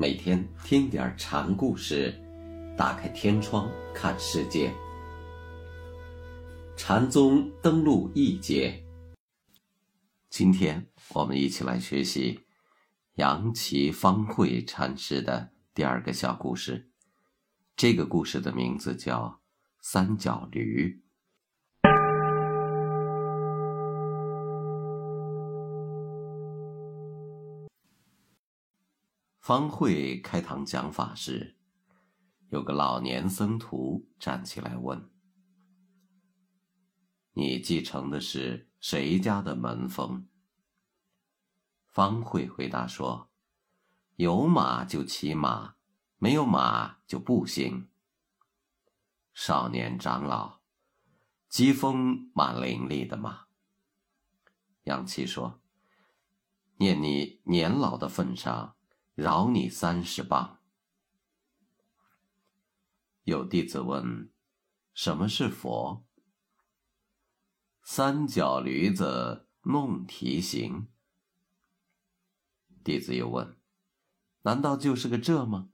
每天听点禅故事，打开天窗看世界。禅宗登陆一节，今天我们一起来学习杨岐方慧禅师的第二个小故事。这个故事的名字叫《三角驴》。方慧开堂讲法时，有个老年僧徒站起来问：“你继承的是谁家的门风？”方慧回答说：“有马就骑马，没有马就不行。”少年长老，疾风蛮伶俐的嘛。杨七说：“念你年老的份上。”饶你三十磅。有弟子问：“什么是佛？”三脚驴子弄蹄行。弟子又问：“难道就是个这吗？”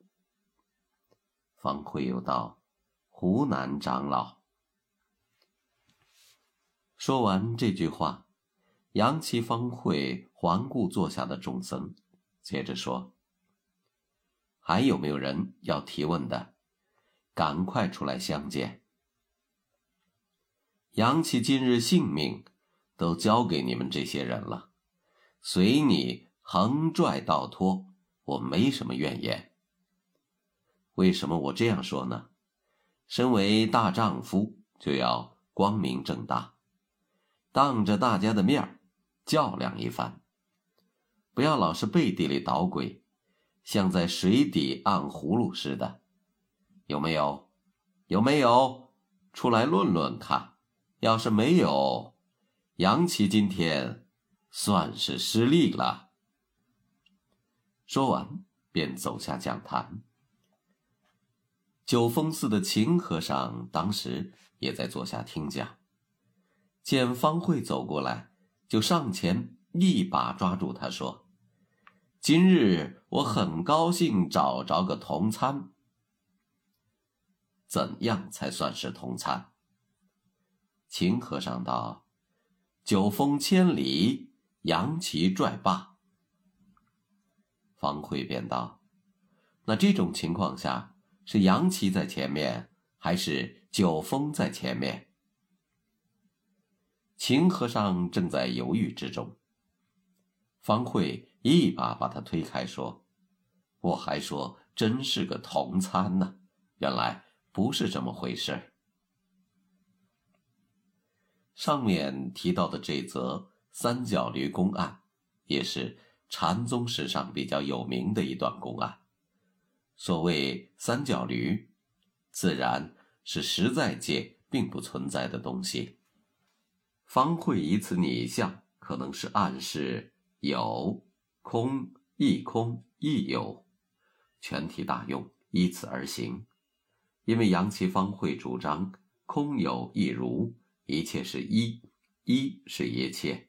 方慧又道：“湖南长老。”说完这句话，扬起方慧环顾坐下的众僧，接着说。还有没有人要提问的？赶快出来相见。杨启今日性命都交给你们这些人了，随你横拽倒拖，我没什么怨言。为什么我这样说呢？身为大丈夫，就要光明正大，当着大家的面较量一番，不要老是背地里捣鬼。像在水底按葫芦似的，有没有？有没有？出来论论看。要是没有，杨奇今天算是失利了。说完，便走下讲坛。九峰寺的秦和尚当时也在坐下听讲，见方慧走过来，就上前一把抓住他，说。今日我很高兴找着个同参。怎样才算是同参？秦和尚道：“九峰千里，扬旗拽罢。”方慧便道：“那这种情况下，是扬旗在前面，还是九峰在前面？”秦和尚正在犹豫之中。方慧。一把把他推开，说：“我还说真是个同参呢，原来不是这么回事。”上面提到的这则三角驴公案，也是禅宗史上比较有名的一段公案。所谓三角驴，自然是实在界并不存在的东西。方会以此拟像，可能是暗示有。空亦空亦有，全体大用，依此而行。因为杨岐方会主张空有一如，一切是一，一是一切，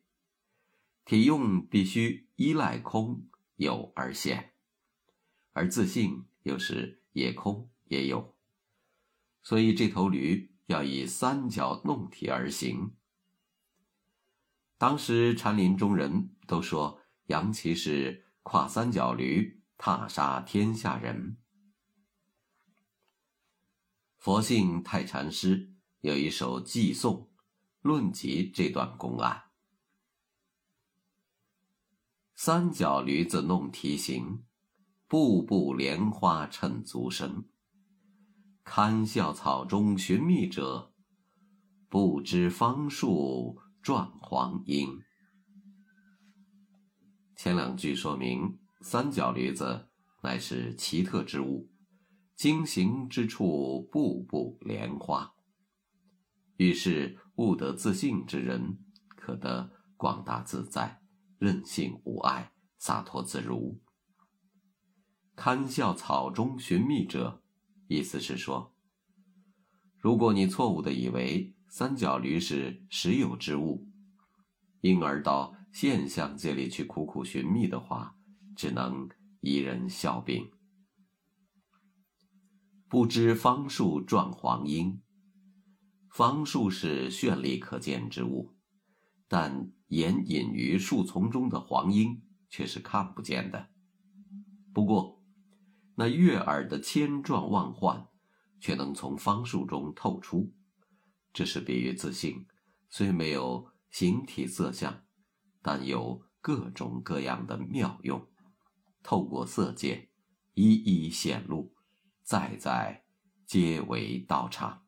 体用必须依赖空有而现，而自信又是也空也有，所以这头驴要以三角弄体而行。当时禅林中人都说。杨岐是跨三角驴，踏杀天下人。佛性太禅师有一首寄颂，论及这段公案：三角驴子弄蹄行，步步莲花衬足声。堪笑草中寻觅者，不知方树撞黄莺。前两句说明，三角驴子乃是奇特之物，经行之处步步莲花。于是悟得自信之人，可得广大自在、任性无碍、洒脱自如。堪笑草中寻觅者，意思是说，如果你错误的以为三角驴是实有之物，因而到。现象界里去苦苦寻觅的话，只能一人笑柄，不知方树状黄莺。方树是绚丽可见之物，但掩隐于树丛中的黄莺却是看不见的。不过，那悦耳的千状万幻，却能从方树中透出。这是比喻自信，虽没有形体色相，但有各种各样的妙用，透过色界，一一显露，再在皆为道场。